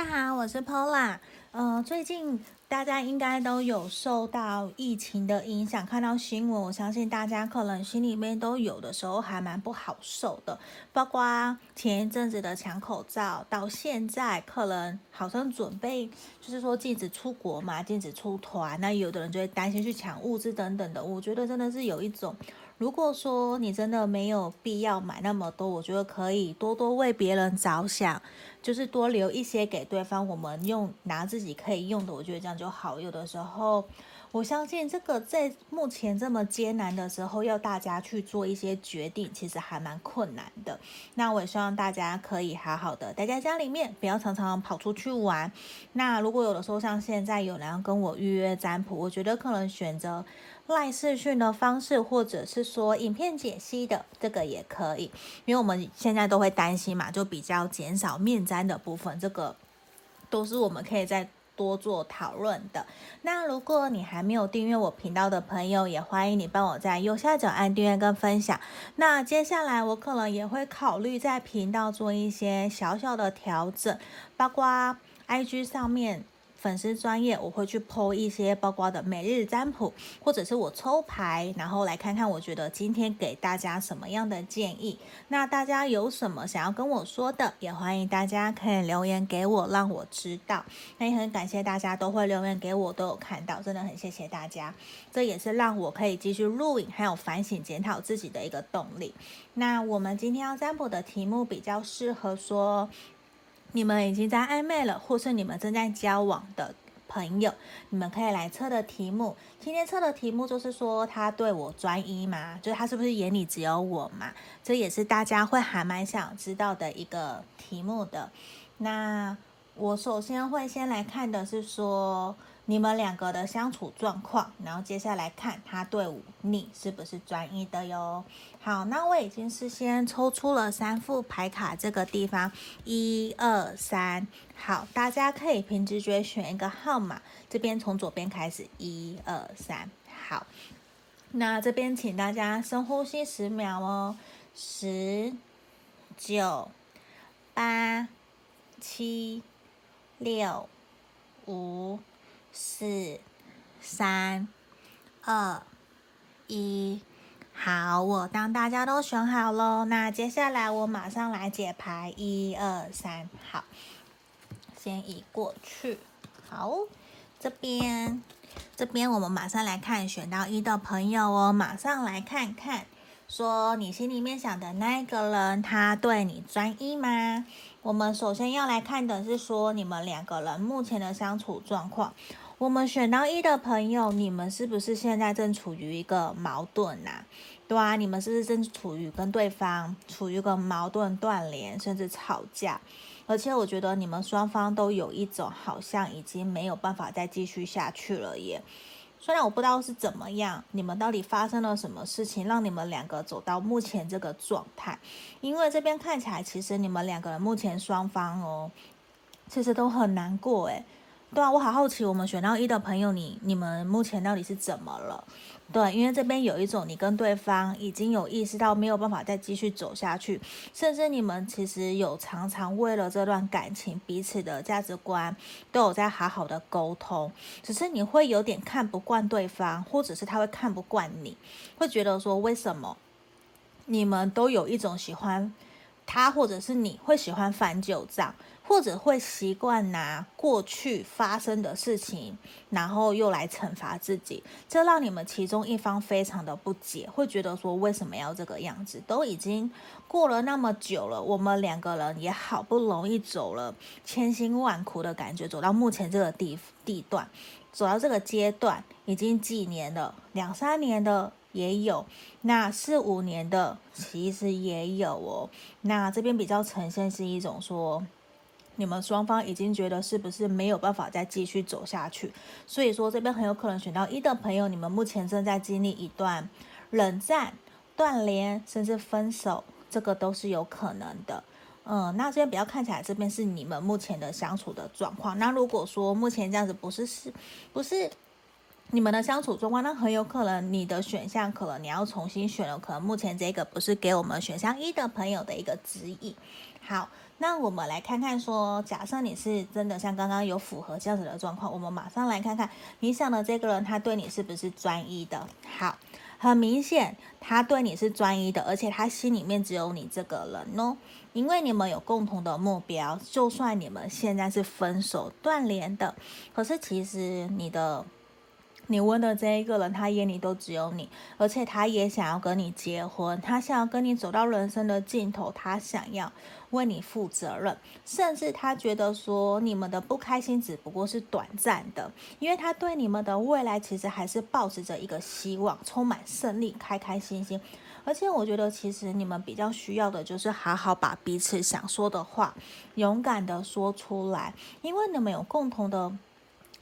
大家好，我是 Pola。呃，最近大家应该都有受到疫情的影响，看到新闻，我相信大家可能心里面都有的时候还蛮不好受的。包括前一阵子的抢口罩，到现在可能好像准备就是说禁止出国嘛，禁止出团，那有的人就会担心去抢物资等等的。我觉得真的是有一种。如果说你真的没有必要买那么多，我觉得可以多多为别人着想，就是多留一些给对方，我们用拿自己可以用的，我觉得这样就好。有的时候，我相信这个在目前这么艰难的时候，要大家去做一些决定，其实还蛮困难的。那我也希望大家可以好好的待在家里面，不要常常跑出去玩。那如果有的时候像现在有人要跟我预约占卜，我觉得可能选择。赖视讯的方式，或者是说影片解析的这个也可以，因为我们现在都会担心嘛，就比较减少面占的部分，这个都是我们可以在多做讨论的。那如果你还没有订阅我频道的朋友，也欢迎你帮我在右下角按订阅跟分享。那接下来我可能也会考虑在频道做一些小小的调整，包括 IG 上面。粉丝专页，我会去剖一些包括的每日占卜，或者是我抽牌，然后来看看我觉得今天给大家什么样的建议。那大家有什么想要跟我说的，也欢迎大家可以留言给我，让我知道。那也很感谢大家都会留言给我，都有看到，真的很谢谢大家。这也是让我可以继续录影，还有反省检讨自己的一个动力。那我们今天要占卜的题目比较适合说。你们已经在暧昧了，或是你们正在交往的朋友，你们可以来测的题目。今天测的题目就是说，他对我专一吗？就是他是不是眼里只有我嘛？这也是大家会还蛮想知道的一个题目的。那我首先会先来看的是说。你们两个的相处状况，然后接下来看他对你是不是专一的哟。好，那我已经事先抽出了三副牌卡，这个地方一二三，好，大家可以凭直觉选一个号码。这边从左边开始，一二三，好。那这边请大家深呼吸十秒哦，十、九、八、七、六、五。四、三、二、一，好，我当大家都选好喽，那接下来我马上来解牌，一二三，好，先移过去，好，这边，这边我们马上来看选到一的朋友哦，马上来看看，说你心里面想的那个人，他对你专一吗？我们首先要来看的是说，你们两个人目前的相处状况。我们选到一的朋友，你们是不是现在正处于一个矛盾呐？对啊，你们是不是正处于跟对方处于一个矛盾、断联，甚至吵架？而且我觉得你们双方都有一种好像已经没有办法再继续下去了耶。虽然我不知道是怎么样，你们到底发生了什么事情，让你们两个走到目前这个状态？因为这边看起来，其实你们两个人目前双方哦，其实都很难过诶。对啊，我好好奇，我们选到一的朋友，你你们目前到底是怎么了？对，因为这边有一种你跟对方已经有意识到没有办法再继续走下去，甚至你们其实有常常为了这段感情，彼此的价值观都有在好好的沟通，只是你会有点看不惯对方，或者是他会看不惯你，会觉得说，为什么你们都有一种喜欢他，或者是你会喜欢翻旧账。或者会习惯拿过去发生的事情，然后又来惩罚自己，这让你们其中一方非常的不解，会觉得说，为什么要这个样子？都已经过了那么久了，我们两个人也好不容易走了千辛万苦的感觉，走到目前这个地地段，走到这个阶段，已经几年了，两三年的也有，那四五年的其实也有哦。那这边比较呈现是一种说。你们双方已经觉得是不是没有办法再继续走下去？所以说这边很有可能选到一的朋友，你们目前正在经历一段冷战、断联，甚至分手，这个都是有可能的。嗯，那这边比较看起来，这边是你们目前的相处的状况。那如果说目前这样子不是是，不是你们的相处状况，那很有可能你的选项可能你要重新选了。可能目前这个不是给我们选项一的朋友的一个指引。好。那我们来看看说，假设你是真的像刚刚有符合这样子的状况，我们马上来看看你想的这个人他对你是不是专一的？好，很明显他对你是专一的，而且他心里面只有你这个人哦，因为你们有共同的目标，就算你们现在是分手断联的，可是其实你的。你问的这一个人，他眼里都只有你，而且他也想要跟你结婚，他想要跟你走到人生的尽头，他想要为你负责任，甚至他觉得说你们的不开心只不过是短暂的，因为他对你们的未来其实还是抱持着一个希望，充满胜利，开开心心。而且我觉得，其实你们比较需要的就是好好把彼此想说的话勇敢的说出来，因为你们有共同的。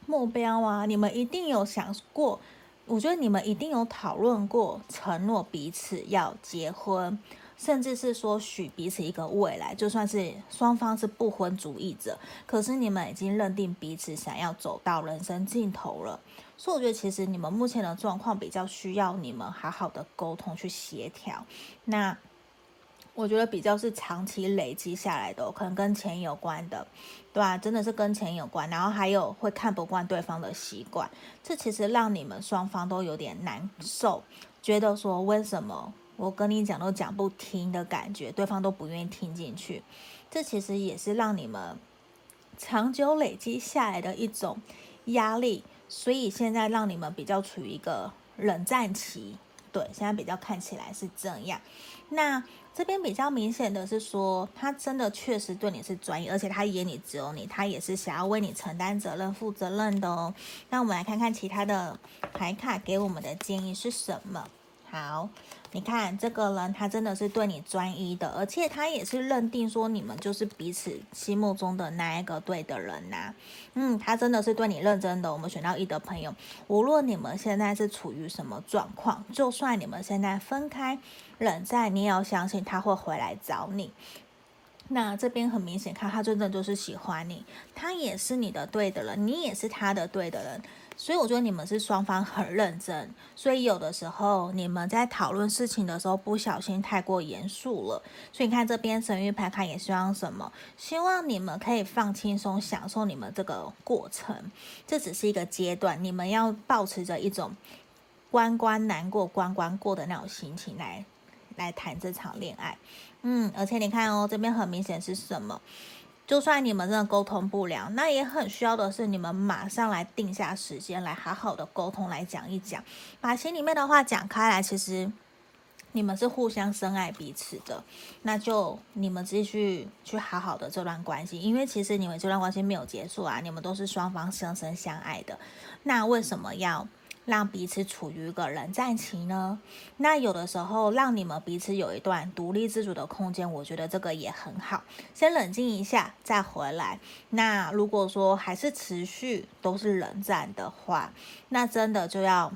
目标啊，你们一定有想过，我觉得你们一定有讨论过，承诺彼此要结婚，甚至是说许彼此一个未来。就算是双方是不婚主义者，可是你们已经认定彼此想要走到人生尽头了。所以我觉得，其实你们目前的状况比较需要你们好好的沟通去协调。那。我觉得比较是长期累积下来的，可能跟钱有关的，对吧？真的是跟钱有关，然后还有会看不惯对方的习惯，这其实让你们双方都有点难受，觉得说为什么我跟你讲都讲不听的感觉，对方都不愿意听进去，这其实也是让你们长久累积下来的一种压力，所以现在让你们比较处于一个冷战期，对，现在比较看起来是这样，那。这边比较明显的是说，他真的确实对你是专一，而且他眼里只有你，他也是想要为你承担责任、负责任的哦。那我们来看看其他的牌卡给我们的建议是什么？好，你看这个人，他真的是对你专一的，而且他也是认定说你们就是彼此心目中的那一个对的人呐、嗯，他真的是对你认真的。我们选到一的朋友，无论你们现在是处于什么状况，就算你们现在分开冷战，你也要相信他会回来找你。那这边很明显看，他真的就是喜欢你，他也是你的对的人，你也是他的对的人。所以我觉得你们是双方很认真，所以有的时候你们在讨论事情的时候不小心太过严肃了。所以你看这边神域牌卡也希望什么？希望你们可以放轻松，享受你们这个过程。这只是一个阶段，你们要保持着一种关关难过关关过的那种心情来来谈这场恋爱。嗯，而且你看哦，这边很明显是什么？就算你们真的沟通不了，那也很需要的是你们马上来定下时间来好好的沟通，来讲一讲，把心里面的话讲开来。其实你们是互相深爱彼此的，那就你们继续去好好的这段关系，因为其实你们这段关系没有结束啊，你们都是双方深深相爱的，那为什么要？让彼此处于一个冷战期呢？那有的时候让你们彼此有一段独立自主的空间，我觉得这个也很好。先冷静一下再回来。那如果说还是持续都是冷战的话，那真的就要。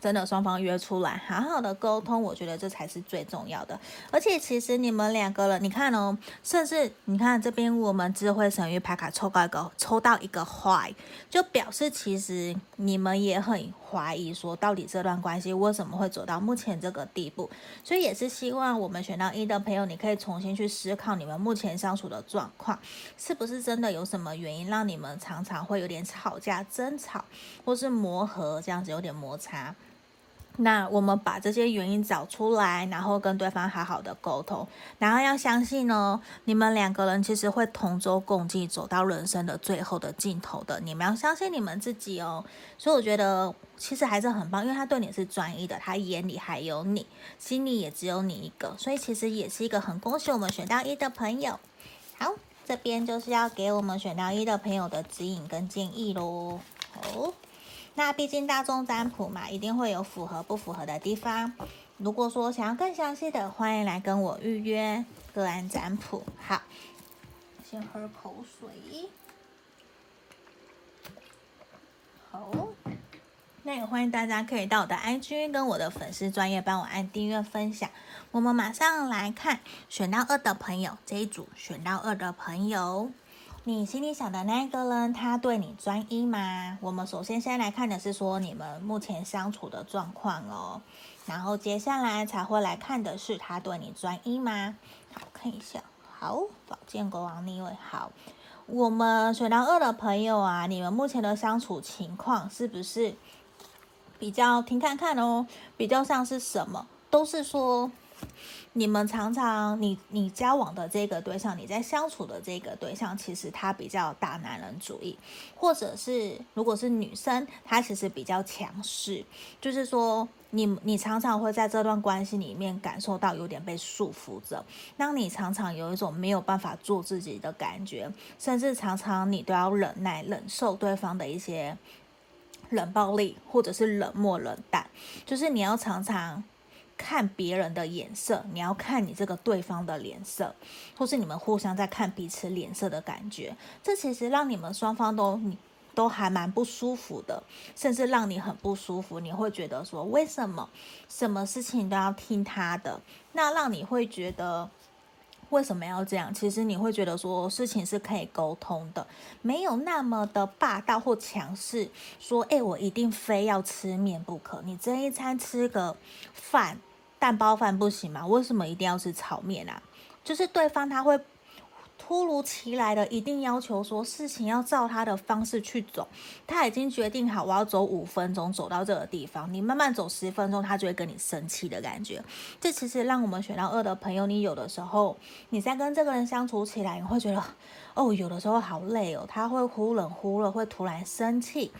真的，双方约出来，好好的沟通，我觉得这才是最重要的。而且，其实你们两个人，你看哦，甚至你看这边，我们智慧神域牌卡抽到一个，抽到一个坏，就表示其实你们也很怀疑，说到底这段关系为什么会走到目前这个地步。所以也是希望我们选到一的朋友，你可以重新去思考你们目前相处的状况，是不是真的有什么原因让你们常常会有点吵架、争吵，或是磨合这样子有点摩擦。那我们把这些原因找出来，然后跟对方好好的沟通，然后要相信哦，你们两个人其实会同舟共济，走到人生的最后的尽头的。你们要相信你们自己哦。所以我觉得其实还是很棒，因为他对你是专一的，他眼里还有你，心里也只有你一个，所以其实也是一个很恭喜我们选到一的朋友。好，这边就是要给我们选到一的朋友的指引跟建议喽。好。那毕竟大众占卜嘛，一定会有符合不符合的地方。如果说想要更详细的，欢迎来跟我预约个案占卜。好，先喝口水。好，那也欢迎大家可以到我的 IG 跟我的粉丝专业帮我按订阅分享。我们马上来看选到二的朋友，这一组选到二的朋友。你心里想的那个人，他对你专一吗？我们首先先来看的是说你们目前相处的状况哦，然后接下来才会来看的是他对你专一吗？好，看一下，好，宝剑国王逆位。好，我们选到二的朋友啊，你们目前的相处情况是不是比较听看看哦？比较像是什么？都是说。你们常常，你你交往的这个对象，你在相处的这个对象，其实他比较大男人主义，或者是如果是女生，她其实比较强势，就是说你你常常会在这段关系里面感受到有点被束缚着，让你常常有一种没有办法做自己的感觉，甚至常常你都要忍耐忍受对方的一些冷暴力，或者是冷漠冷淡，就是你要常常。看别人的眼色，你要看你这个对方的脸色，或是你们互相在看彼此脸色的感觉，这其实让你们双方都你都还蛮不舒服的，甚至让你很不舒服。你会觉得说，为什么什么事情都要听他的？那让你会觉得为什么要这样？其实你会觉得说，事情是可以沟通的，没有那么的霸道或强势。说，诶，我一定非要吃面不可，你这一餐吃个饭。蛋包饭不行吗？为什么一定要吃炒面啊？就是对方他会突如其来的一定要求说，事情要照他的方式去走，他已经决定好我要走五分钟走到这个地方，你慢慢走十分钟，他就会跟你生气的感觉。这其实让我们选到二的朋友，你有的时候你在跟这个人相处起来，你会觉得哦，有的时候好累哦，他会忽冷忽热，会突然生气。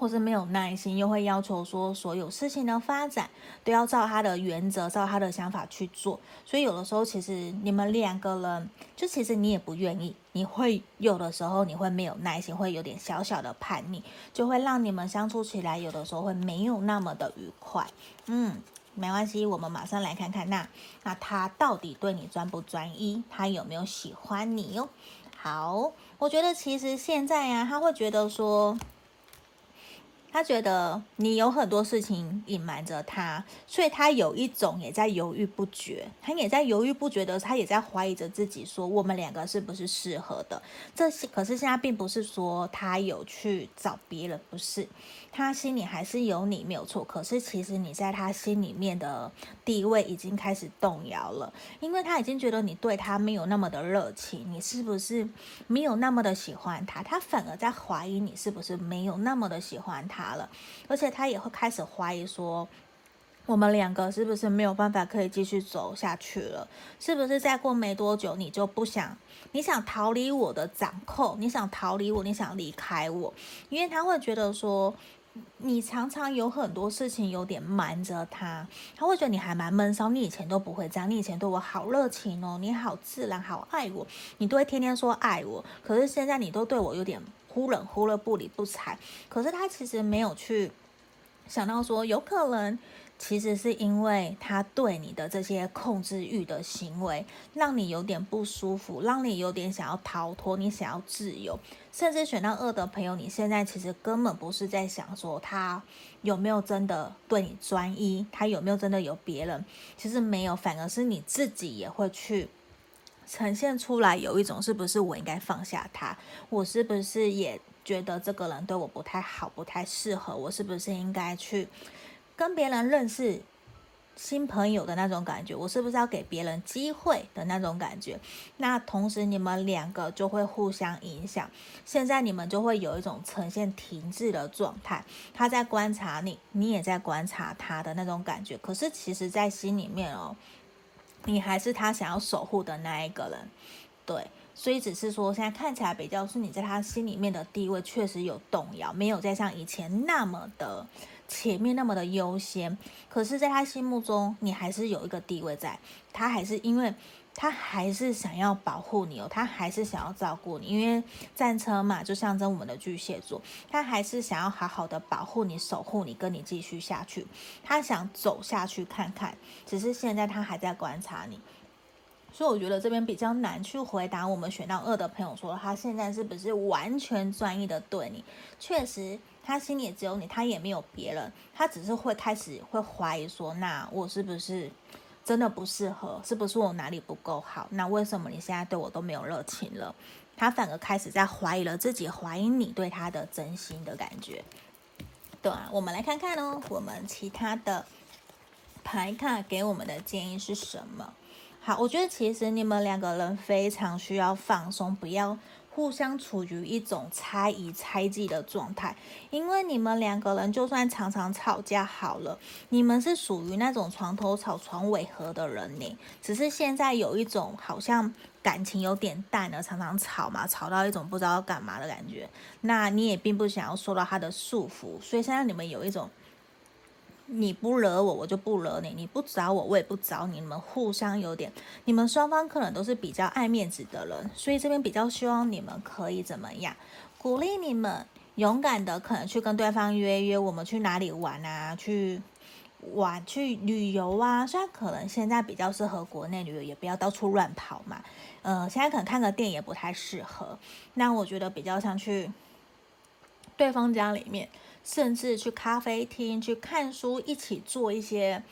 或是没有耐心，又会要求说所有事情的发展都要照他的原则、照他的想法去做，所以有的时候其实你们两个人，就其实你也不愿意，你会有的时候你会没有耐心，会有点小小的叛逆，就会让你们相处起来有的时候会没有那么的愉快。嗯，没关系，我们马上来看看那那他到底对你专不专一，他有没有喜欢你哟？好，我觉得其实现在呀、他会觉得说。他觉得你有很多事情隐瞒着他，所以他有一种也在犹豫不决，他也在犹豫不决的，他也在怀疑着自己，说我们两个是不是适合的？这是可是现在并不是说他有去找别人，不是。他心里还是有你没有错，可是其实你在他心里面的地位已经开始动摇了，因为他已经觉得你对他没有那么的热情，你是不是没有那么的喜欢他？他反而在怀疑你是不是没有那么的喜欢他了，而且他也会开始怀疑说，我们两个是不是没有办法可以继续走下去了？是不是再过没多久你就不想？你想逃离我的掌控？你想逃离我？你想离开我？因为他会觉得说。你常常有很多事情有点瞒着他，他会觉得你还蛮闷骚。你以前都不会这样，你以前对我好热情哦，你好自然，好爱我，你都会天天说爱我。可是现在你都对我有点忽冷忽热，不理不睬。可是他其实没有去想到说，有可能。其实是因为他对你的这些控制欲的行为，让你有点不舒服，让你有点想要逃脱，你想要自由，甚至选到二的朋友，你现在其实根本不是在想说他有没有真的对你专一，他有没有真的有别人，其实没有，反而是你自己也会去呈现出来，有一种是不是我应该放下他，我是不是也觉得这个人对我不太好，不太适合，我是不是应该去。跟别人认识新朋友的那种感觉，我是不是要给别人机会的那种感觉？那同时你们两个就会互相影响。现在你们就会有一种呈现停滞的状态，他在观察你，你也在观察他的那种感觉。可是其实，在心里面哦，你还是他想要守护的那一个人，对。所以只是说，现在看起来比较是你在他心里面的地位确实有动摇，没有再像以前那么的。前面那么的优先，可是，在他心目中，你还是有一个地位在。他还是因为，他还是想要保护你哦，他还是想要照顾你。因为战车嘛，就象征我们的巨蟹座，他还是想要好好的保护你、守护你，跟你继续下去。他想走下去看看，只是现在他还在观察你。所以我觉得这边比较难去回答我们选到二的朋友说，他现在是不是完全专一的对你？确实。他心里也只有你，他也没有别人，他只是会开始会怀疑说，那我是不是真的不适合？是不是我哪里不够好？那为什么你现在对我都没有热情了？他反而开始在怀疑了自己，怀疑你对他的真心的感觉。对啊，我们来看看哦，我们其他的牌卡给我们的建议是什么？好，我觉得其实你们两个人非常需要放松，不要。互相处于一种猜疑、猜忌的状态，因为你们两个人就算常常吵架好了，你们是属于那种床头吵、床尾和的人呢。只是现在有一种好像感情有点淡了，常常吵嘛，吵到一种不知道要干嘛的感觉。那你也并不想要受到他的束缚，所以现在你们有一种。你不惹我，我就不惹你；你不找我，我也不找你。你们互相有点，你们双方可能都是比较爱面子的人，所以这边比较希望你们可以怎么样？鼓励你们勇敢的，可能去跟对方约约，我们去哪里玩啊？去玩去旅游啊？虽然可能现在比较适合国内旅游，也不要到处乱跑嘛。呃，现在可能看个电影也不太适合。那我觉得比较像去对方家里面。甚至去咖啡厅去看书，一起做一些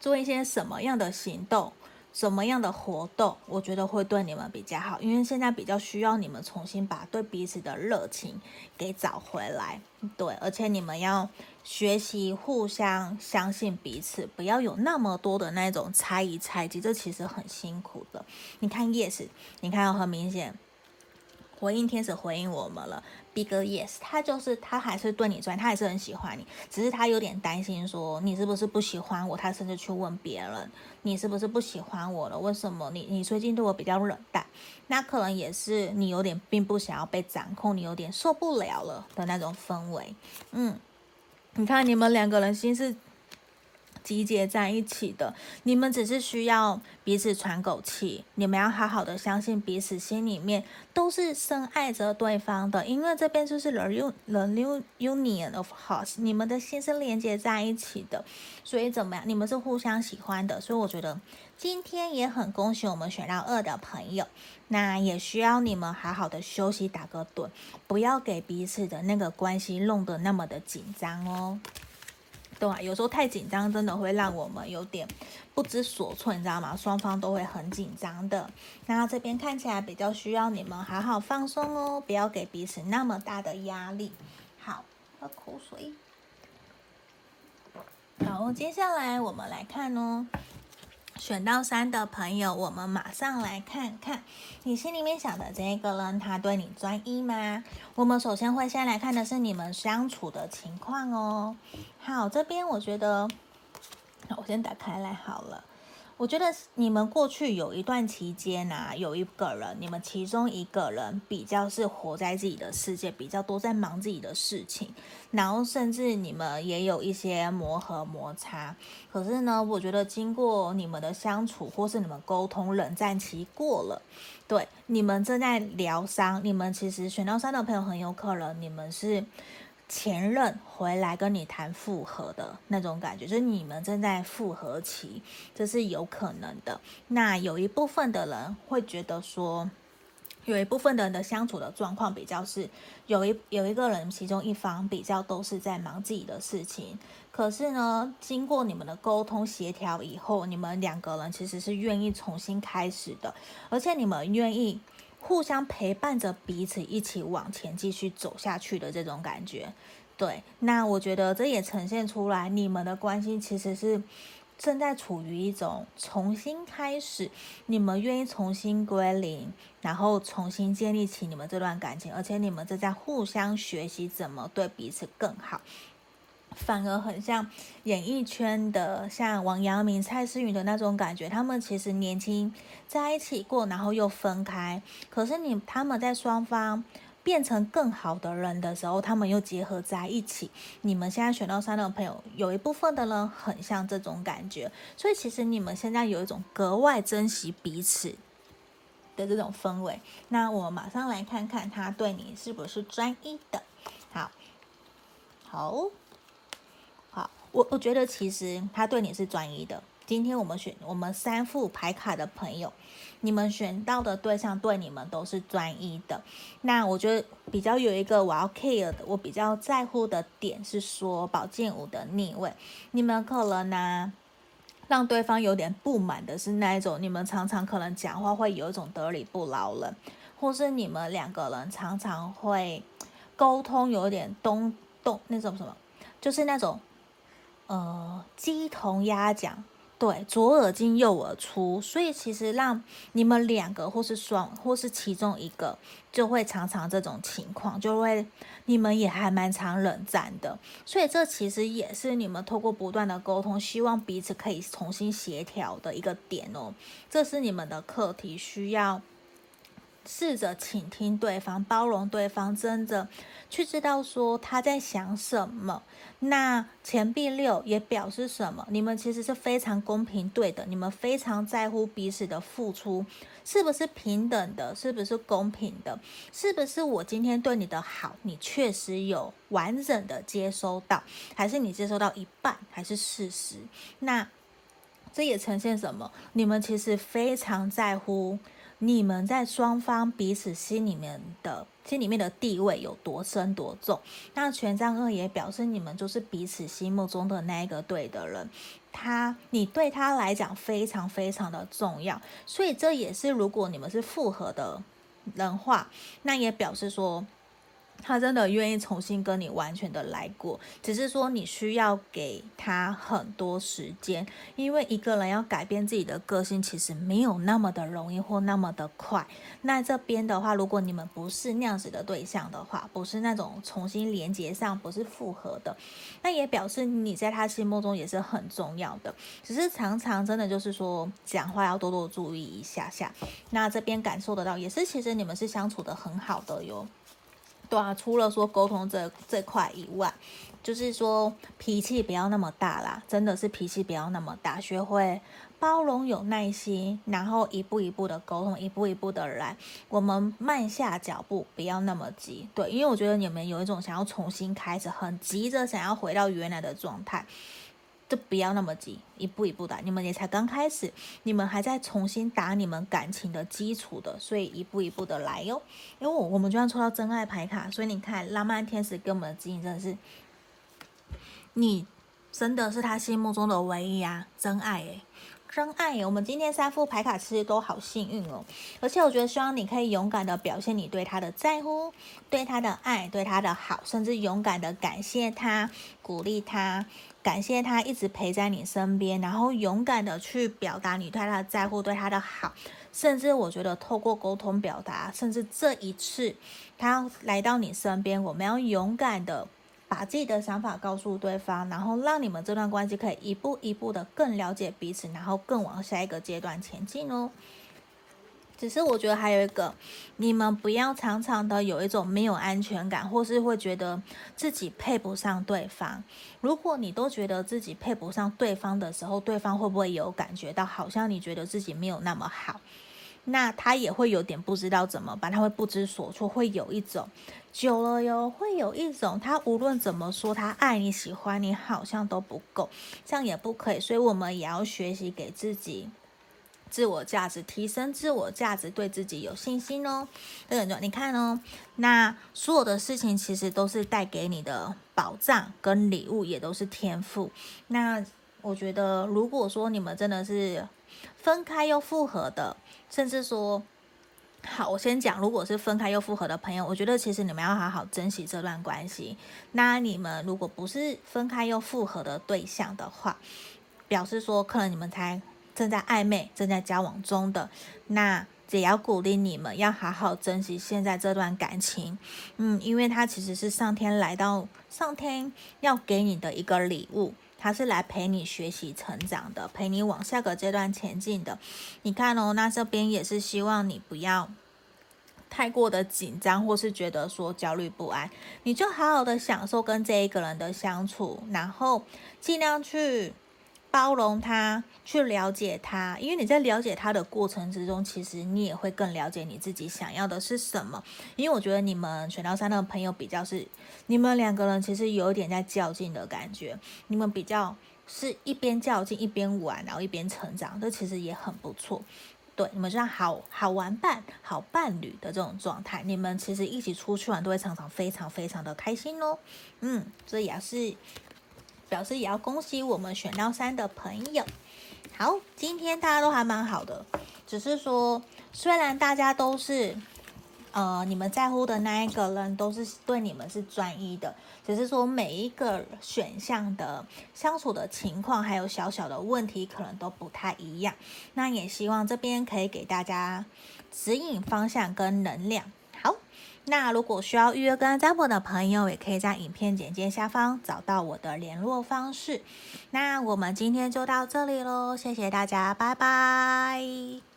做一些什么样的行动，什么样的活动，我觉得会对你们比较好。因为现在比较需要你们重新把对彼此的热情给找回来，对，而且你们要学习互相相信彼此，不要有那么多的那种猜疑猜忌，这其实很辛苦的。你看，yes，你看很明显，回应天使回应我们了。Big yes，他就是他还是对你专，他还是很喜欢你，只是他有点担心说你是不是不喜欢我，他甚至去问别人你是不是不喜欢我了？为什么你你最近对我比较冷淡？那可能也是你有点并不想要被掌控，你有点受不了了的那种氛围。嗯，你看你们两个人心是。集结在一起的，你们只是需要彼此喘口气。你们要好好的相信彼此，心里面都是深爱着对方的。因为这边就是 the new union of hearts，你们的心是连接在一起的。所以怎么样？你们是互相喜欢的。所以我觉得今天也很恭喜我们选到二的朋友。那也需要你们好好的休息，打个盹，不要给彼此的那个关系弄得那么的紧张哦。对啊，有时候太紧张，真的会让我们有点不知所措，你知道吗？双方都会很紧张的。那这边看起来比较需要你们好好放松哦，不要给彼此那么大的压力。好，喝口水。好，接下来我们来看哦。选到三的朋友，我们马上来看看你心里面想的这个人，他对你专一吗？我们首先会先来看的是你们相处的情况哦。好，这边我觉得，我先打开来好了。我觉得你们过去有一段期间啊，有一个人，你们其中一个人比较是活在自己的世界，比较多在忙自己的事情，然后甚至你们也有一些磨合摩擦。可是呢，我觉得经过你们的相处，或是你们沟通，冷战期过了，对，你们正在疗伤。你们其实选到三的朋友，很有可能你们是。前任回来跟你谈复合的那种感觉，就是你们正在复合期，这是有可能的。那有一部分的人会觉得说，有一部分的人的相处的状况比较是，有一有一个人其中一方比较都是在忙自己的事情，可是呢，经过你们的沟通协调以后，你们两个人其实是愿意重新开始的，而且你们愿意。互相陪伴着彼此，一起往前继续走下去的这种感觉，对。那我觉得这也呈现出来，你们的关系其实是正在处于一种重新开始，你们愿意重新归零，然后重新建立起你们这段感情，而且你们正在互相学习怎么对彼此更好。反而很像演艺圈的，像王阳明、蔡思芸的那种感觉。他们其实年轻在一起过，然后又分开。可是你他们在双方变成更好的人的时候，他们又结合在一起。你们现在选到三的朋友，有一部分的人很像这种感觉。所以其实你们现在有一种格外珍惜彼此的这种氛围。那我马上来看看他对你是不是专一的。好，好。我我觉得其实他对你是专一的。今天我们选我们三副牌卡的朋友，你们选到的对象对你们都是专一的。那我觉得比较有一个我要 care 的，我比较在乎的点是说宝剑五的逆位，你们可能呢让对方有点不满的是那一种，你们常常可能讲话会有一种得理不饶人，或是你们两个人常常会沟通有点东东那种什么，就是那种。呃，鸡同鸭讲，对，左耳进右耳出，所以其实让你们两个或是双或是其中一个就会常常这种情况，就会你们也还蛮常冷战的。所以这其实也是你们透过不断的沟通，希望彼此可以重新协调的一个点哦。这是你们的课题，需要。试着倾听对方，包容对方，真的去知道说他在想什么。那钱币六也表示什么？你们其实是非常公平对的，你们非常在乎彼此的付出，是不是平等的？是不是公平的？是不是我今天对你的好，你确实有完整的接收到，还是你接收到一半，还是事实？那这也呈现什么？你们其实非常在乎。你们在双方彼此心里面的心里面的地位有多深多重？那权杖二也表示你们就是彼此心目中的那一个对的人，他你对他来讲非常非常的重要，所以这也是如果你们是复合的人话，那也表示说。他真的愿意重新跟你完全的来过，只是说你需要给他很多时间，因为一个人要改变自己的个性，其实没有那么的容易或那么的快。那这边的话，如果你们不是那样子的对象的话，不是那种重新连接上，不是复合的，那也表示你在他心目中也是很重要的。只是常常真的就是说讲话要多多注意一下下。那这边感受得到，也是其实你们是相处得很好的哟。对啊，除了说沟通这这块以外，就是说脾气不要那么大啦，真的是脾气不要那么大，学会包容、有耐心，然后一步一步的沟通，一步一步的来，我们慢下脚步，不要那么急。对，因为我觉得你们有一种想要重新开始，很急着想要回到原来的状态。就不要那么急，一步一步的，你们也才刚开始，你们还在重新打你们感情的基础的，所以一步一步的来哟。因为我们就算抽到真爱牌卡，所以你看浪漫天使给我们的指引真的是，你真的是他心目中的唯一啊，真爱诶。真爱，我们今天三副牌卡其实都好幸运哦，而且我觉得希望你可以勇敢的表现你对他的在乎，对他的爱，对他的好，甚至勇敢的感谢他，鼓励他，感谢他一直陪在你身边，然后勇敢的去表达你对他的在乎，对他的好，甚至我觉得透过沟通表达，甚至这一次他来到你身边，我们要勇敢的。把自己的想法告诉对方，然后让你们这段关系可以一步一步的更了解彼此，然后更往下一个阶段前进哦。只是我觉得还有一个，你们不要常常的有一种没有安全感，或是会觉得自己配不上对方。如果你都觉得自己配不上对方的时候，对方会不会有感觉到好像你觉得自己没有那么好？那他也会有点不知道怎么办，他会不知所措，会有一种久了哟，会有一种他无论怎么说，他爱你、喜欢你，好像都不够，这样也不可以。所以我们也要学习给自己自我价值提升，自我价值对自己有信心哦。对，你看哦，那所有的事情其实都是带给你的宝藏跟礼物，也都是天赋。那我觉得，如果说你们真的是分开又复合的，甚至说，好，我先讲，如果是分开又复合的朋友，我觉得其实你们要好好珍惜这段关系。那你们如果不是分开又复合的对象的话，表示说可能你们才正在暧昧、正在交往中的，那也要鼓励你们要好好珍惜现在这段感情。嗯，因为它其实是上天来到，上天要给你的一个礼物。他是来陪你学习成长的，陪你往下个阶段前进的。你看哦，那这边也是希望你不要太过的紧张，或是觉得说焦虑不安，你就好好的享受跟这一个人的相处，然后尽量去。包容他，去了解他，因为你在了解他的过程之中，其实你也会更了解你自己想要的是什么。因为我觉得你们选到三的朋友比较是，你们两个人其实有一点在较劲的感觉，你们比较是一边较劲一边玩，然后一边成长，这其实也很不错。对，你们就像好好玩伴、好伴侣的这种状态，你们其实一起出去玩都会常常非常非常的开心哦。嗯，这也是。表示也要恭喜我们选到三的朋友。好，今天大家都还蛮好的，只是说虽然大家都是呃，你们在乎的那一个人都是对你们是专一的，只是说每一个选项的相处的情况，还有小小的问题，可能都不太一样。那也希望这边可以给大家指引方向跟能量。那如果需要预约跟占卜的朋友，也可以在影片简介下方找到我的联络方式。那我们今天就到这里喽，谢谢大家，拜拜。